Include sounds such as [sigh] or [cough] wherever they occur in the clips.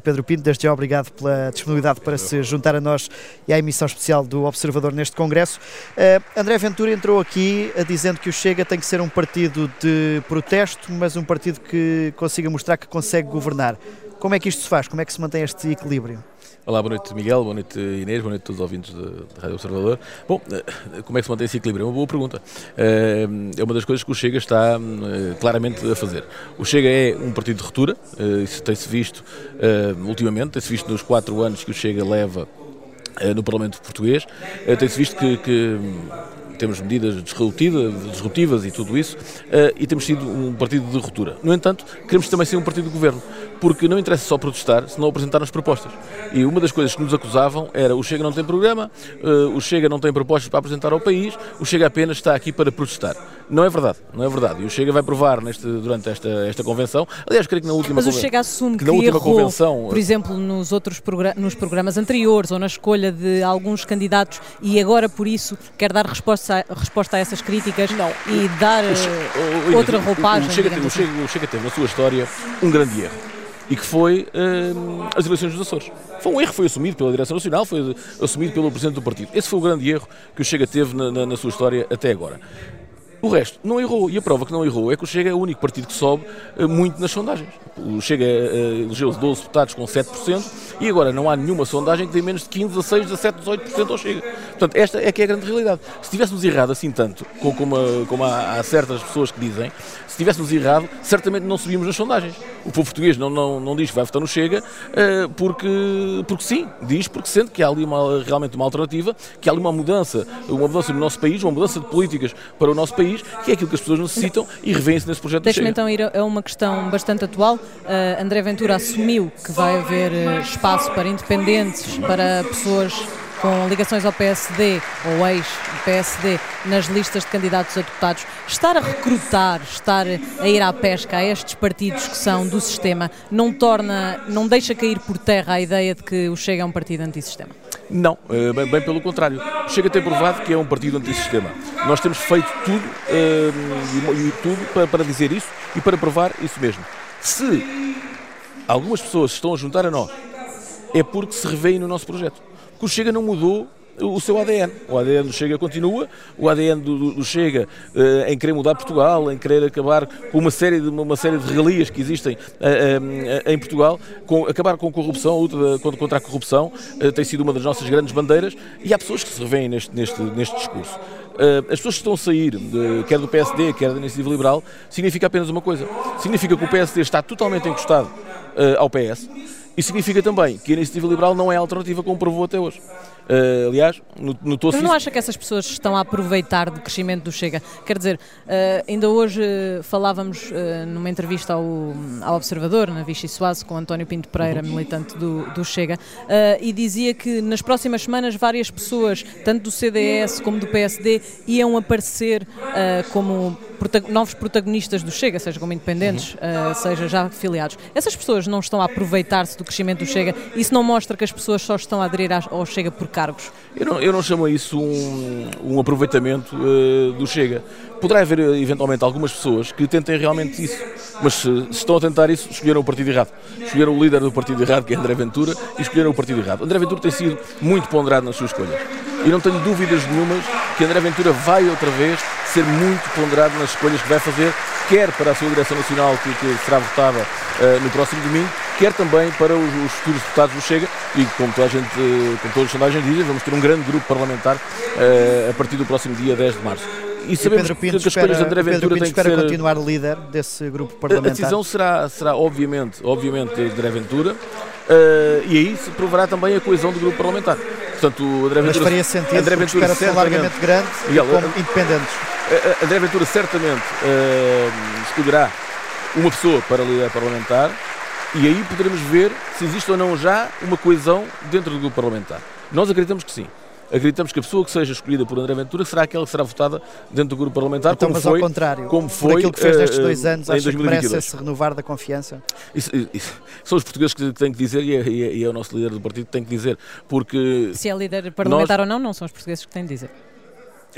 Pedro Pinto, desde já obrigado pela disponibilidade para se juntar a nós e à emissão especial do Observador neste Congresso. Uh, André Ventura entrou aqui uh, dizendo que o Chega tem que ser um partido de protesto, mas um partido que consiga mostrar que consegue governar. Como é que isto se faz? Como é que se mantém este equilíbrio? Olá, boa noite Miguel, boa noite Inês, boa noite a todos os ouvintes da Rádio Observador. Bom, eh, como é que se mantém esse equilíbrio? É uma boa pergunta. Eh, é uma das coisas que o Chega está eh, claramente a fazer. O Chega é um partido de ruptura, isso tem-se visto ultimamente, tem-se visto nos quatro anos que o Chega leva no Parlamento Português, tem-se visto que, que temos medidas disruptivas e tudo isso, e temos sido um partido de ruptura. No entanto, queremos também ser um partido de governo porque não interessa só protestar, se não apresentar as propostas. E uma das coisas que nos acusavam era o Chega não tem programa, uh, o Chega não tem propostas para apresentar ao país, o Chega apenas está aqui para protestar. Não é verdade, não é verdade. E o Chega vai provar neste, durante esta, esta convenção, aliás, creio que na última Mas o Chega assume que, na última errou, convenção, por exemplo, nos outros nos programas anteriores ou na escolha de alguns candidatos e agora por isso quer dar resposta a, resposta a essas críticas não, e dar o, o, outra roupagem. O Chega, o, assim. O Chega teve na sua história um grande erro e que foi uh, as eleições dos Açores. Foi um erro, foi assumido pela Direção Nacional, foi assumido pelo Presidente do Partido. Esse foi o grande erro que o Chega teve na, na, na sua história até agora. O resto não errou. E a prova que não errou é que o Chega é o único partido que sobe uh, muito nas sondagens. O Chega uh, elegeu 12 deputados com 7% e agora não há nenhuma sondagem que dê menos de 15, 16, 17, 18% ao Chega. Portanto, esta é que é a grande realidade. Se tivéssemos errado assim tanto, como, como, há, há, certas pessoas que dizem, tivéssemos errado, certamente não subimos nas sondagens. O povo português não, não, não diz que vai votar no Chega uh, porque, porque sim, diz porque sente que há ali uma, realmente uma alternativa, que há ali uma mudança, uma mudança no nosso país, uma mudança de políticas para o nosso país que é aquilo que as pessoas necessitam e revêem-se nesse projeto Deixa-me então ir a uma questão bastante atual. Uh, André Ventura assumiu que vai haver uh, espaço para independentes, para pessoas com ligações ao PSD ou ex-PSD nas listas de candidatos a deputados, estar a recrutar, estar a ir à pesca a estes partidos que são do sistema, não torna, não deixa cair por terra a ideia de que o Chega é um partido antissistema? Não, eh, bem, bem, pelo contrário. Chega a ter provado que é um partido antissistema. Nós temos feito tudo, uh, e, tudo para, para dizer isso e para provar isso mesmo. Se algumas pessoas estão a juntar a nós, é porque se revêem no nosso projeto que o Chega não mudou o seu ADN. O ADN do Chega continua, o ADN do, do, Chega uh, em querer mudar Portugal, em querer acabar com uma série de, uma série de regalias que existem uh, uh, em Portugal, com, acabar com a corrupção, a luta contra, contra a corrupção, tem sido uma das nossas grandes bandeiras e há pessoas que se revêem neste, neste, neste discurso. as pessoas que estão a sair, de, quer do PSD, quer da Iniciativa Liberal, significa apenas uma coisa. Significa que o PSD está totalmente encostado ao PS isso significa também que a iniciativa liberal não é alternativa como provou até hoje. Uh, aliás, notou-se. Mas não acha que essas pessoas estão a aproveitar do crescimento do Chega? Quer dizer, uh, ainda hoje uh, falávamos numa entrevista ao, ao Observador, na Vichy Soase, com António Pinto Pereira, militante do, do Chega, e dizia que nas próximas semanas várias pessoas, tanto do CDS como do PSD, iam aparecer como novos protagonistas do Chega, seja como independentes, uhum. uh, seja já afiliados. Essas pessoas não estão a aproveitar-se do crescimento do Chega? Isso não mostra que as pessoas só estão a aderir ao Chega por cargos? Eu não, eu não chamo isso um, um aproveitamento uh, do Chega. Poderá haver eventualmente algumas pessoas que tentem realmente isso, mas se, se, estão a tentar isso, escolheram o partido errado. Escolheram o líder do partido errado, que é André Ventura, e escolheram o partido errado. André Ventura tem sido muito ponderado nas suas escolhas. E não tenho dúvidas nenhumas que André Ventura vai outra vez ser muito ponderado nas escolhas que vai fazer, quer para a sua direção nacional, que, que será votada uh, no próximo domingo, quer também para os, os, futuros deputados do Chega, e como toda a gente, como todas as sondagens dizem, vamos ter um grande grupo parlamentar uh, a partir do próximo dia 10 de março. E sabemos e Pedro Pinto que as escolhas de André Ventura têm que ser... continuar líder desse grupo parlamentar? A decisão será, será obviamente, obviamente de André Ventura, uh, e aí se provará também a coesão do grupo parlamentar. Portanto, André Ventura, Mas faria sentido André Ventura certamente, largamente grande Miguel, como independentes. André Ventura certamente uh, escolherá uma pessoa para líder parlamentar e aí poderemos ver se existe ou não já uma coesão dentro do grupo parlamentar. Nós acreditamos que sim acreditamos que a pessoa que seja escolhida por André Ventura será aquela que será votada dentro do grupo parlamentar, então, como mas foi, ao contrário, como foi aquilo que fez nestes eh, dois anos, acho que merece se renovar da confiança? Isso, isso, são os portugueses que têm que dizer e é, e é, e é, o nosso líder do partido que tem que dizer, porque... Se é líder parlamentar nós... ou não, não são os portugueses que têm que dizer.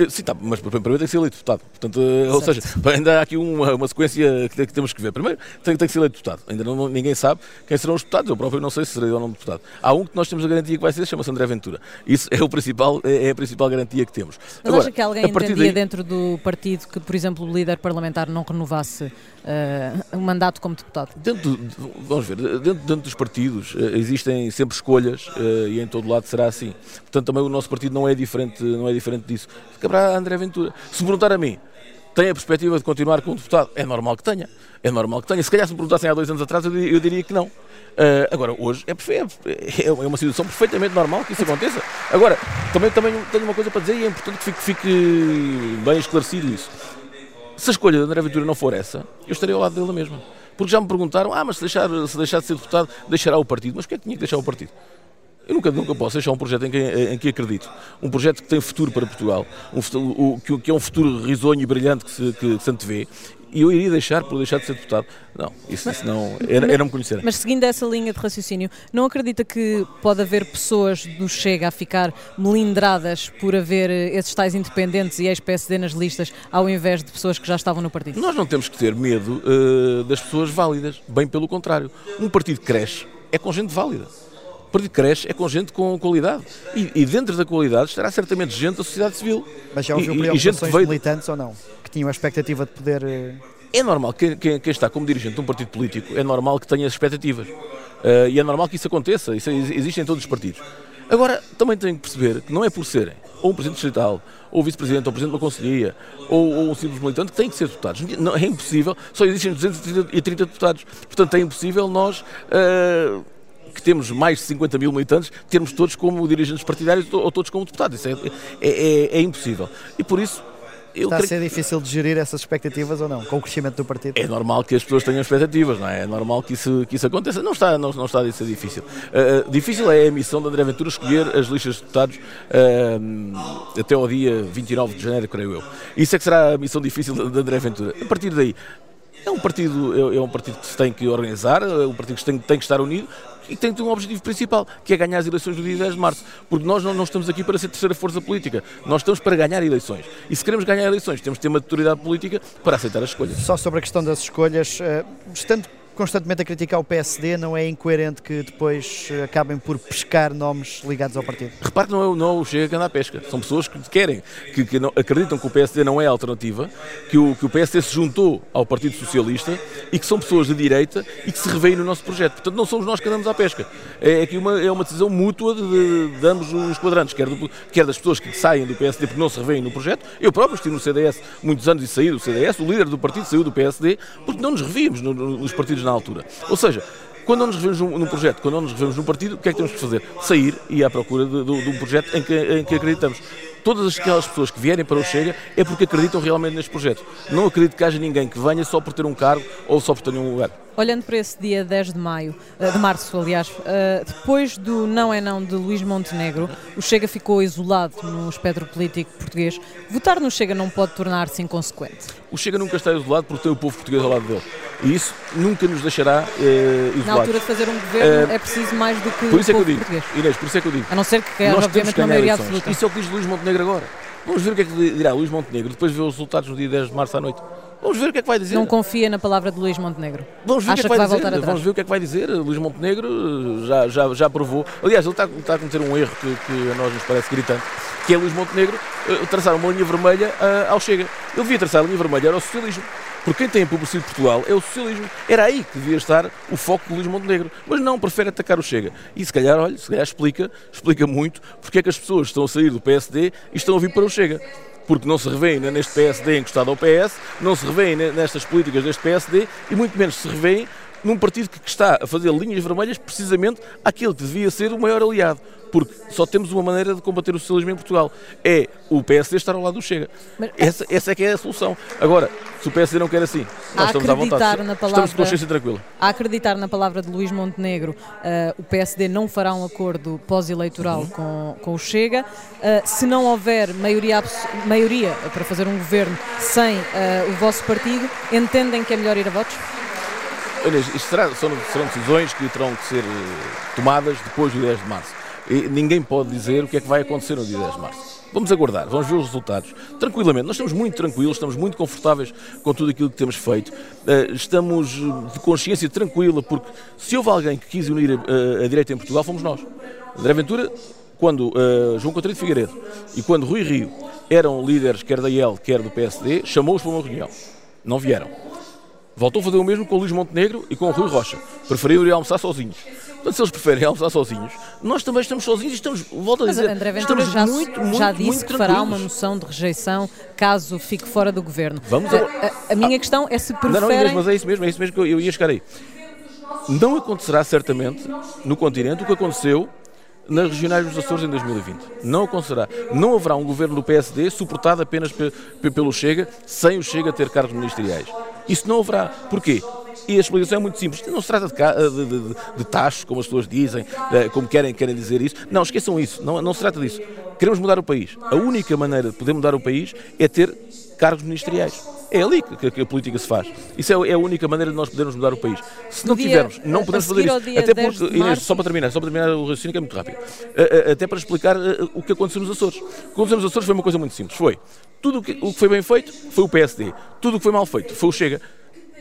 Sim, tá, mas primeiro tem que ser eleito deputado. Portanto, ou seja, [laughs] ainda há aqui uma, uma sequência que, que, temos que ver. Primeiro tem, tem que ser eleito deputado. Ainda não, ninguém sabe quem serão os deputados. Eu próprio não sei se serei ou não deputado. Há um que nós temos a garantia que vai ser, chama-se André Ventura. Isso é, o principal, é, é a principal garantia que temos. Mas Agora, acha que alguém entendia daí... dentro do partido que, por exemplo, o líder parlamentar não renovasse uh, um mandato como deputado? Dentro, vamos ver, dentro, dentro dos partidos uh, existem sempre escolhas uh, e em todo lado será assim. Portanto, também o nosso partido não é diferente, não é diferente disso caberá André Ventura. Se perguntar a mim, tem a perspectiva de continuar como deputado? É normal que tenha. É normal que tenha. Se calhar se me perguntassem há dois anos atrás, eu diria, eu diria que não. Uh, agora, hoje é, é, é uma situação perfeitamente normal que isso aconteça. Agora, também, também tenho uma coisa para dizer e é importante que fique, fique bem esclarecido isso. Se a escolha de André Ventura não for essa, eu estarei ao lado dele mesmo. Porque já me perguntaram, ah, mas se deixar, se deixar de ser deputado, deixará o partido. Mas porquê é que tinha que deixar o partido? Eu nunca, nunca posso deixar um projeto em que, em que acredito. Um projeto que tem futuro para Portugal, um futuro, o, que, é um futuro risonho e brilhante que se, que, que se antevê. E eu iria deixar por deixar de ser deputado. Não, isso, isso não. Era, era me conhecer. Mas seguindo essa linha de raciocínio, não acredita que pode haver pessoas do Chega a ficar melindradas por haver esses tais independentes e ex-PSD nas listas, ao invés de pessoas que já estavam no partido? Nós não temos que ter medo uh, das pessoas válidas. Bem pelo contrário. Um partido cresce é com gente válida partido cresce é com gente com qualidade. E, e, dentro da qualidade estará certamente gente da sociedade civil. Mas já ouviu preocupações e gente veio... militantes ou não? Que tinham a expectativa de poder... Eh, é normal, quem, quem, quem, está como dirigente de um partido político, é normal que tenha expectativas. Uh, e é normal que isso aconteça, isso existe em todos os partidos. Agora, também tenho que perceber que não é por serem ou um presidente distrital, ou vice-presidente, ou presidente de uma conselhia, ou, ou, um simples militante, que têm que ser deputados. Não, é impossível, só existem 230 deputados. Portanto, é impossível nós uh, que temos mais de 50 mil militantes, termos todos como dirigentes partidários ou todos como deputados. Isso é, é, é, é impossível. E por isso Está a ser difícil de gerir essas expectativas ou não, com o crescimento do partido? É normal que as pessoas tenham expectativas, não é? É normal que isso, que isso aconteça. Não está, não, não está a ser difícil. Uh, difícil é a missão de André Ventura escolher as listas de deputados uh, até ao dia 29 de janeiro, creio eu. Isso é que será a missão difícil de André Ventura. A partir daí, é um partido, é, é um partido que se tem que organizar, é um partido que tem, tem que estar unido, e tem um objetivo principal, que é ganhar as eleições do dia 10 de março. Porque nós não, não, estamos aqui para ser terceira força política, nós estamos para ganhar eleições. E se queremos ganhar eleições, temos de ter uma autoridade política para aceitar as escolhas. Só sobre a questão das escolhas, uh, estando constantemente a criticar o PSD, não é incoerente que depois eh, acabem por pescar nomes ligados ao partido? Repare que não, é, não chega que anda à pesca. São pessoas que querem, que, que não, acreditam que o PSD não é alternativa, que o, que o PSD se juntou ao Partido Socialista e que são pessoas de direita e que se revêem no nosso projeto. Portanto, não somos nós que andamos à pesca. É aqui uma, é uma decisão mútua de, de ambos os quadrantes, quer, do, quer das pessoas que saem do PSD porque não se revêem no projeto. Eu próprio estive no CDS muitos anos e saí do CDS, o líder do partido saiu do PSD porque não nos revíamos nos partidos na altura. Ou seja, quando não nos revemos num, num, projeto, quando não nos revemos num partido, o que é que temos que fazer? Sair e ir à procura de, de, de um projeto em que, em que acreditamos todas aquelas pessoas que vierem para o Chega é porque acreditam realmente neste projeto. Não acredito que haja ninguém que venha só por ter um cargo ou só por ter um lugar. Olhando para esse dia 10 de maio, eh, de março, aliás, eh, depois do não é não de Luís Montenegro, o Chega ficou isolado no espectro político português. Votar no Chega não pode tornar-se inconsequente. O Chega nunca está isolado porque tem o povo português ao lado dele. E isso nunca nos deixará eh, isolados. Na altura de fazer um governo é preciso mais do que por isso é que eu digo, português. Inês, por isso é que eu digo. A não ser que, Nós obviamente, uma maioria absoluta. Isso é o que diz Luís Montenegro agora. Vamos ver o que é que dirá Luís Montenegro, depois de ver os resultados no dia 10 de março à noite. Vamos ver o que é que vai dizer. Não confia na palavra de Luís Montenegro. Vamos ver Acha o que é que vai, que vai dizer. Vamos ver o que é que vai dizer. Luís Montenegro já, já, já provou. Aliás, ele está, está a cometer um erro que, que, a nós nos parece gritante, que é Luís Montenegro uh, traçar uma linha vermelha uh, ao Chega. Ele devia traçar a linha vermelha era o socialismo. Porque quem tem de Portugal é o socialismo. Era aí que devia estar o foco de Luís Montenegro. Mas não, prefere atacar o Chega. E se calhar, olha, se calhar explica, explica muito porque é que as pessoas estão a sair do PSD e estão a vir para o Chega porque não se revêem neste PSD encostado ao PS, não se revêem nestas políticas deste PSD e muito menos se revêem num partido que está a fazer linhas vermelhas precisamente àquele que devia ser o maior aliado. Porque só temos uma maneira de combater o socialismo em Portugal. É o PSD estar ao lado do Chega. Mas, essa, essa é que é a solução. Agora, se o PSD não quer assim, nós estamos à vontade. Na palavra, estamos de consciência tranquila. A acreditar na palavra de Luís Montenegro, uh, o PSD não fará um acordo pós-eleitoral uhum. com, com o Chega. Uh, se não houver maioria, maioria para fazer um governo sem uh, o vosso partido, entendem que é melhor ir a votos? Inês, isto será, são, serão decisões que terão que ser tomadas depois do 10 de março. E ninguém pode dizer o que é que vai acontecer no dia 10 de março. Vamos aguardar, vamos ver os resultados. Tranquilamente, nós estamos muito tranquilos, estamos muito confortáveis com tudo aquilo que temos feito. Uh, estamos de consciência tranquila, porque se houve alguém que quis unir a, a direita em Portugal, fomos nós. André Ventura, quando uh, João Coutinho de Figueiredo e quando Rui Rio eram líderes quer da IEL, quer do PSD, chamou-os para uma reunião. Não vieram. Voltou a fazer o mesmo com o Luís Montenegro e com o Rui Rocha. Preferiram ir almoçar sozinhos. Portanto, se eles preferem almoçar sozinhos, nós também estamos sozinhos e estamos, volto a dizer, Mas André Ventura estamos já, muito, muito, já disse muito que fará uma moção de rejeição caso fique fora do governo. Vamos a, a- a minha questão é se Não, não, preferem... Inês, mas é isso mesmo, é isso mesmo que eu, eu ia chegar aí. Não acontecerá certamente no continente o que aconteceu nas regionais dos Açores em 2020. Não acontecerá. Não haverá um governo do PSD suportado apenas pe- pe- pelo Chega, sem o Chega ter cargos ministeriais. Isso não haverá. Porquê? E a explicação é muito simples. Não se trata de, de, de, de- como as pessoas dizem, eh, como querem, querem dizer isso. Não, esqueçam isso. Não, não se trata disso. Queremos mudar o país. A única maneira de poder mudar o país é ter cargos ministeriais. É ali que, que a política se faz. Isso é, é a única maneira de nós podermos mudar o país. Se não dia- tivermos, não podemos fazer isso. Até 10 porque, Inês, março- só para terminar, só para terminar o raciocínio que é muito rápido. Até para explicar uh, o que aconteceu nos Açores. O que aconteceu nos Açores foi uma coisa muito simples. Foi tudo o que, o que foi bem feito foi o PSD. Tudo o que foi mal feito foi o Chega.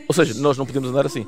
Ou seja, nós não podemos andar assim.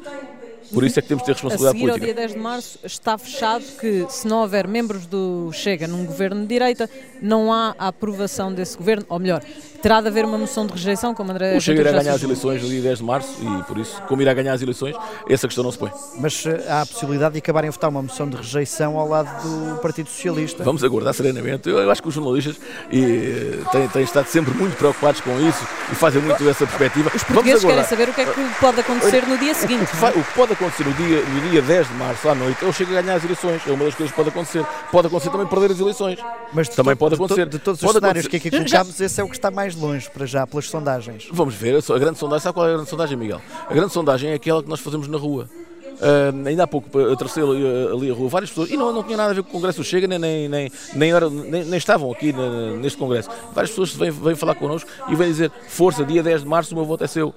Por isso é que temos de ter A responsabilidade ao política. dia 10 de março está fechado que se não houver membros do Chega num governo de direita, não há a aprovação desse governo, ou melhor, terá de haver uma moção de rejeição, como André O Chega irá ganhar as eleições no dia 10 de março e, por isso, como irá ganhar as eleições, essa questão não se põe. Mas eh, há a possibilidade de acabarem a votar uma moção de rejeição ao lado do Partido Socialista. Vamos aguardar serenamente. Eu, eu acho que os jornalistas e, eh, têm, têm estado sempre muito preocupados com isso e fazem muito essa perspectiva. Os portugueses querem saber o que é que pode acontecer no dia O seguinte. que, vai- o que pode acontecer no dia, no dia 10 de março à noite é o Chega a ganhar as eleições. É uma das coisas que pode acontecer. Pode acontecer também perder as eleições. Mas de também to- pode de to- acontecer. De, todos os Pode cenários acontecer. que aqui colocámos, esse é o que está mais longe para já, pelas sondagens. Vamos ver, a grande sondagem, sabe qual é a grande sondagem, Miguel? A grande sondagem é aquela que nós fazemos na rua. Ah, ainda há pouco eu atravessei ali, ali a rua várias pessoas e não, não tinha nada a ver com o Congresso Chega, nem, nem, nem, nem, era- nem- nem estavam aqui na- neste Congresso. Várias pessoas vêm, vêm falar connosco e vêm dizer: Força, dia 10 de março o meu voto é seu.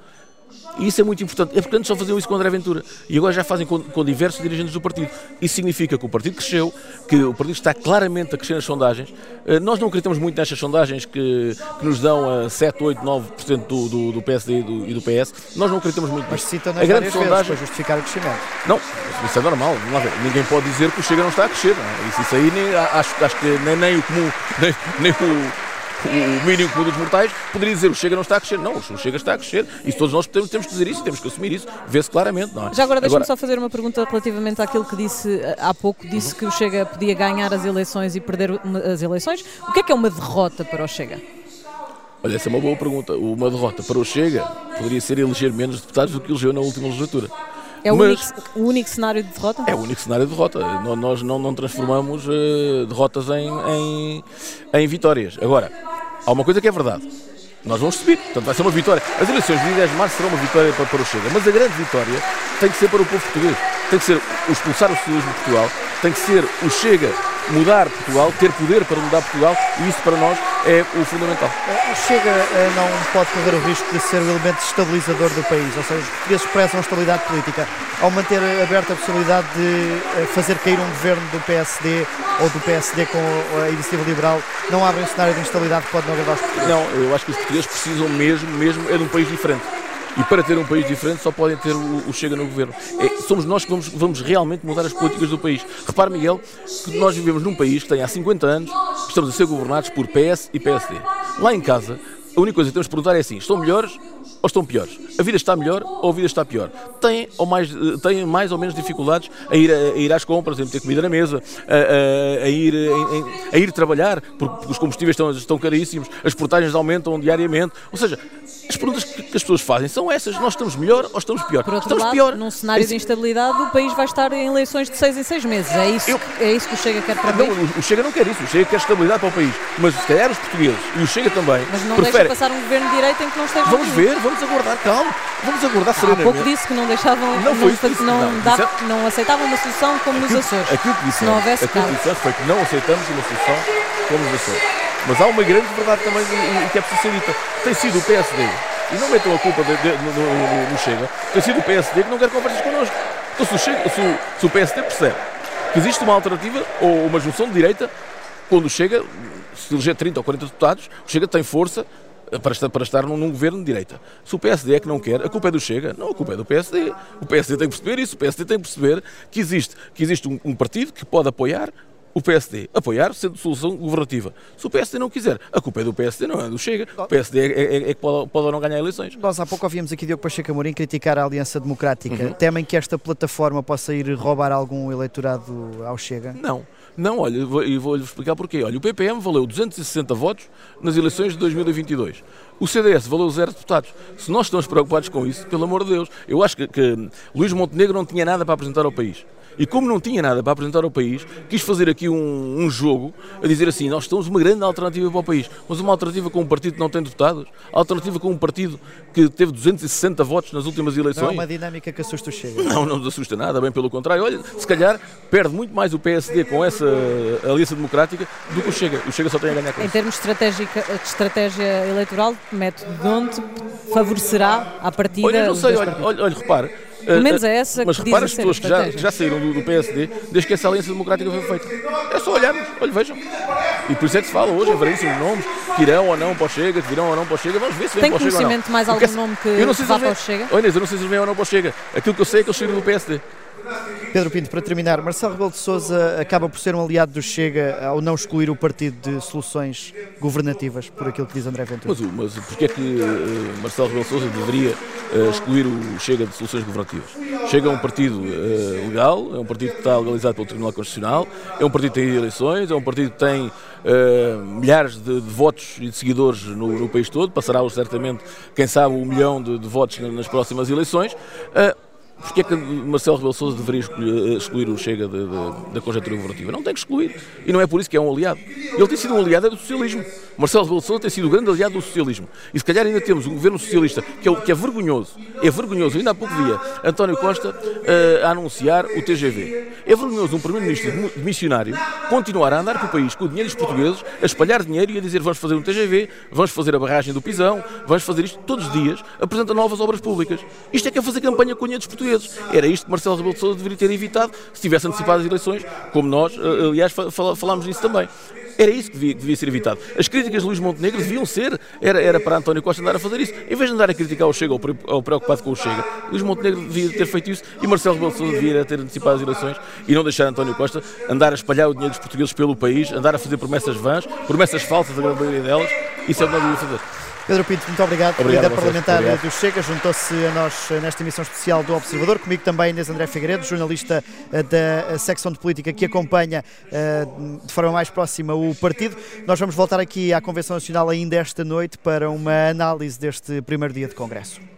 E isso é muito importante. É porque antes só faziam isso com André Ventura. E agora já fazem com, com diversos dirigentes do partido. Isso significa que o partido cresceu, que o partido está claramente a crescer nas sondagens. Eh, Nós não acreditamos muito nestas sondagens que, que nos dão a 7, 8, 9% do, do, do PSD e do, e do PS. Nós não acreditamos muito Mas nisso. citam-nas A grande sondagem. para justificar o crescimento. Não, isso é normal. Ninguém pode dizer que o Chega não está a crescer. não é? Isso, isso aí nem, acho, acho que nem, nem o comum, [laughs] nem, nem o, o mínimo comum dos mortais poderia dizer o Chega não está a crescer. Não, o Chega está a crescer. E todos nós temos, temos que dizer isso, temos que assumir isso. Vê-se claramente, não é? Já agora deixa-me só fazer uma pergunta relativamente àquilo que disse eh, há pouco. Disse que o Chega podia ganhar as eleições e perder as eleições. O que é que é uma derrota para o Chega? Olha, essa é uma boa pergunta. Uma derrota para o Chega poderia ser eleger menos deputados do que elegeu na última legislatura. É o, Mas- único, o único cenário de derrota? É o único cenário de derrota. Nós não, não transformamos eh, derrotas em, em, em vitórias. Agora, há uma coisa que é verdade. Nós vamos subir, portanto vai ser uma vitória. As eleições de dia 10 de março serão uma vitória para, para o Chega, mas a grande vitória tem que ser para o povo português. Tem que ser o expulsar o socialismo de Portugal, tem que ser o Chega mudar Portugal, ter poder para mudar Portugal e isso para nós é o fundamental. O Chega eh, não pode correr o risco de ser o elemento estabilizador do país, ou seja, os portugueses a estabilidade política. Ao manter aberta a possibilidade de eh, fazer cair um governo do PSD ou do PSD com a Iniciativa Liberal, não abre um cenário de instabilidade que pode não agradar aos portugueses. Não, eu acho que os portugueses precisam mesmo, mesmo é de um país diferente. E para ter um país diferente só podem ter o, o Chega no governo. É, somos nós que vamos, vamos realmente mudar as políticas do país. Repare, Miguel, que nós vivemos num país que tem há 50 anos, estamos a ser governados por PS e PSD. Lá em casa, a única coisa que temos de perguntar é assim: estão melhores ou estão piores? A vida está melhor ou a vida está pior? Têm, ou mais, têm mais ou menos dificuldades a ir, a, a ir às compras, a ter comida na mesa, a, a- a ir, em- a ir trabalhar, porque os combustíveis estão, estão caríssimos, as portagens aumentam diariamente. Ou seja, as perguntas que, que as pessoas fazem são essas: nós estamos melhor ou estamos pior? Por outro estamos lado, pior. num cenário de instabilidade, o país vai estar em eleições de seis em seis meses. É isso, Eu- que- é isso que o Chega quer para Não, o- Chega não quer isso, o Chega quer estabilidade para o país. Mas se calhar os portugueses e o Chega também Mas não deixa passar um governo de direita em que não esteja Vamos ver, vamos aguardar, calma, vamos aguardar Há pouco serenamente. disse que não deixavam, Não foi isso não, não. dava- Disse- não aceitavam uma solução como nos Açores. Aquilo que Se não dissemos, houvesse aquilo que dissemos foi que não aceitamos uma solução como nos Açores. Mas há uma grande verdade também e, que é preciso ser dita. Tem sido o PSD, e não metam a culpa no, Chega, tem sido o PSD que não quer conversas connosco. Então se o, Chega- se o- se o PSD percebe que existe uma alternativa ou uma junção de direita, Quando Chega, se eleger 30 ou 40 deputados, Chega tem força para estar, para estar num, num, governo de direita. Se o PSD é que não quer, a culpa é do Chega? Não, a culpa é do PSD. O PSD tem que perceber isso, o PSD tem que perceber que existe, que existe um, um partido que pode apoiar o PSD. Apoiar sendo solução governativa. Se o PSD não quiser, a culpa é do PSD, não é do Chega. O PSD é, é, é que pode, pode ou não ganhar eleições. Nós há pouco ouvimos aqui Diogo Pacheco Amorim criticar a Aliança Democrática. Uhum. Temem que esta plataforma possa ir roubar algum eleitorado ao Chega? Não. Não, olha, e vou-lhe explicar porquê. Olha, o PPM valeu 260 votos nas eleições de 2022. O CDS valeu zero deputados. Se nós estamos preocupados com isso, pelo amor de Deus, eu acho que, que Luís Montenegro não tinha nada para apresentar ao país. E como não tinha nada para apresentar ao país, quis fazer aqui um, um, jogo a dizer assim: nós estamos uma grande alternativa para o país, mas uma alternativa com um partido que não tem deputados, alternativa com um partido que teve 260 votos nas últimas eleições. Não é uma dinâmica que assusta o Chega. Não, não nos assusta nada, bem pelo contrário. Olha, se calhar perde muito mais o PSD com essa aliança democrática do que o Chega. O Chega só tem a ganhar com Em isso. termos de, de estratégia eleitoral, método de onde favorecerá a partida. Olha, não sei, olha, olha, olha, repare pelo menos é essa Mas que repara as pessoas que já, que já saíram do, do, PSD desde que essa aliança democrática foi feita. É só olharmos, olha, vejam. E por isso é que se fala hoje, variedíssimos nomes, que irão ou não para o Chega, que virão ou não para o Chega. Vamos ver se vem para o Chega. Tem conhecimento mais algum nome que, eu não sei vá para o Chega? Olha, eu não sei se vêm ou não para o Chega. Aquilo que eu sei é que eles saíram do PSD. Pedro Pinto, para terminar, Marcelo Rebelo de Sousa acaba por ser um aliado do Chega ao não excluir o partido de soluções governativas, por aquilo que diz André Ventura. Mas, mas porquê é que uh, Marcelo Rebelo de Sousa deveria uh, excluir o Chega de soluções governativas? Chega é um partido uh, legal, é um partido que está legalizado pelo Tribunal Constitucional, é um partido que tem eleições, é um partido que tem milhares de, de, votos e de seguidores no, no, país todo, passará certamente, quem sabe, um milhão de, de votos nas próximas eleições. Porquê é que Marcelo Rebelo Sousa deveria excluir, eh, excluir o Chega de, de, da conjuntura governativa? Não tem que excluir. E não é por isso que é um aliado. Ele tem sido um aliado do socialismo. Marcelo Rebelo Sousa tem sido o grande aliado do socialismo. E se calhar ainda temos um governo socialista que é, que é vergonhoso. É vergonhoso. Ainda há pouco dia, António Costa uh, a anunciar o TGV. É vergonhoso um primeiro-ministro missionário continuar a andar pelo país com o dinheiro dos portugueses, a espalhar dinheiro e a dizer vamos fazer um TGV, vamos fazer a barragem do Pisão, vamos fazer isto todos os dias, apresenta novas obras públicas. Isto é que é fazer campanha com o dinheiro dos portugueses portugueses. Era isto que Marcelo Rebelo de Sousa deveria ter evitado se tivesse antecipado as eleições, como nós, eh, aliás, falámos nisso também. Era isso que devia, que devia, ser evitado. As críticas de Luís Montenegro deviam ser, era, era para António Costa andar a fazer isso. Em vez de andar a criticar o Chega ou preocupado com o Chega, Luís Montenegro devia ter feito isso e Marcelo Rebelo de Sousa devia ter antecipado as eleições e não deixar António Costa andar a espalhar o dinheiro dos portugueses pelo país, andar a fazer promessas vãs, promessas falsas, a grande maioria delas. Isso é o que não devia fazer. Pedro Pinto, muito obrigado. obrigado líder parlamentar obrigado. do Chega, juntou-se a nós nesta emissão especial do Observador. Comigo também Inês André Figueiredo, jornalista eh, da secção de política que acompanha eh, de forma mais próxima o partido. Nós vamos voltar aqui à Convenção Nacional ainda esta noite para uma análise deste primeiro dia de Congresso.